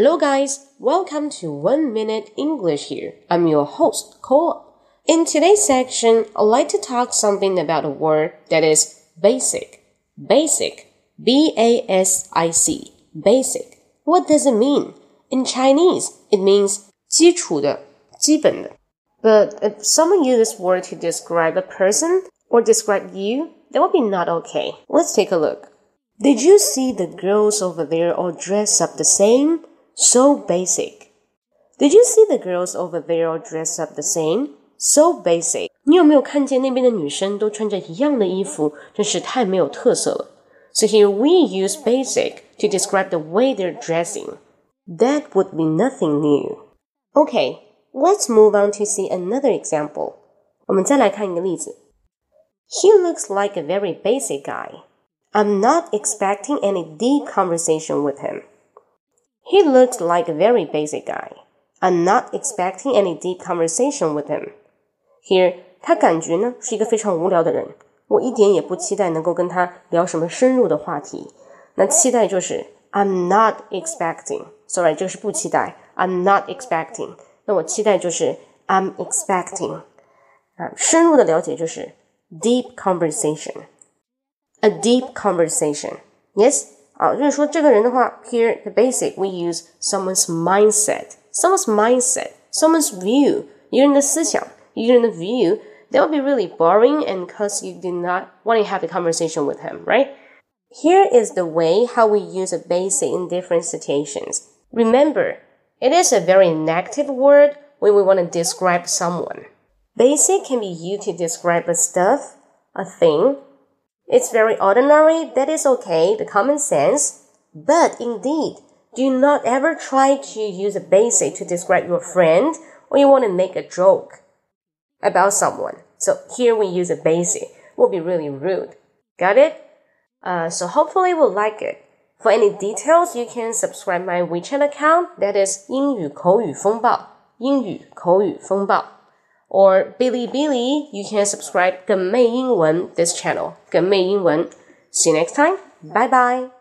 Hello, guys. Welcome to One Minute English here. I'm your host, Cole. In today's section, I'd like to talk something about a word that is basic. Basic. B A S I C. Basic. What does it mean? In Chinese, it means 基础的,基本的. But if someone uses this word to describe a person or describe you, that would be not okay. Let's take a look. Did you see the girls over there all dressed up the same? So basic. Did you see the girls over there all dressed up the same? So basic. 你有没有看见那边的女生都穿着一样的衣服？真是太没有特色了。So here we use basic to describe the way they're dressing. That would be nothing new. Okay, let's move on to see another example. 我们再来看一个例子。He looks like a very basic guy. I'm not expecting any deep conversation with him. He looks like a very basic guy. I'm not expecting any deep conversation with him. Here，他感觉呢是一个非常无聊的人，我一点也不期待能够跟他聊什么深入的话题。那期待就是 I'm not expecting。Sorry，这个是不期待。I'm not expecting。那我期待就是 I'm expecting。啊，深入的了解就是 deep conversation。A deep conversation. Yes. 啊，就是说这个人的话，here the basic we use someone's mindset, someone's mindset, someone's view，一个人的思想，一个人的 view。That would be really boring, and because you did not want to have a conversation with him, right? Here is the way how we use a basic in different situations. Remember, it is a very negative word when we want to describe someone. Basic can be used to describe a stuff, a thing, it's very ordinary, that is okay, the common sense. But indeed, do not ever try to use a basic to describe your friend or you want to make a joke about someone. So here we use a basic will be really rude. Got it? Uh, so hopefully you will like it. For any details, you can subscribe my WeChat account. That is 英语口语风暴。英语口语风暴。 or Bilibili, you can subscribe 梗妹英文 this channel. 梗妹英文. See you next time. Bye bye.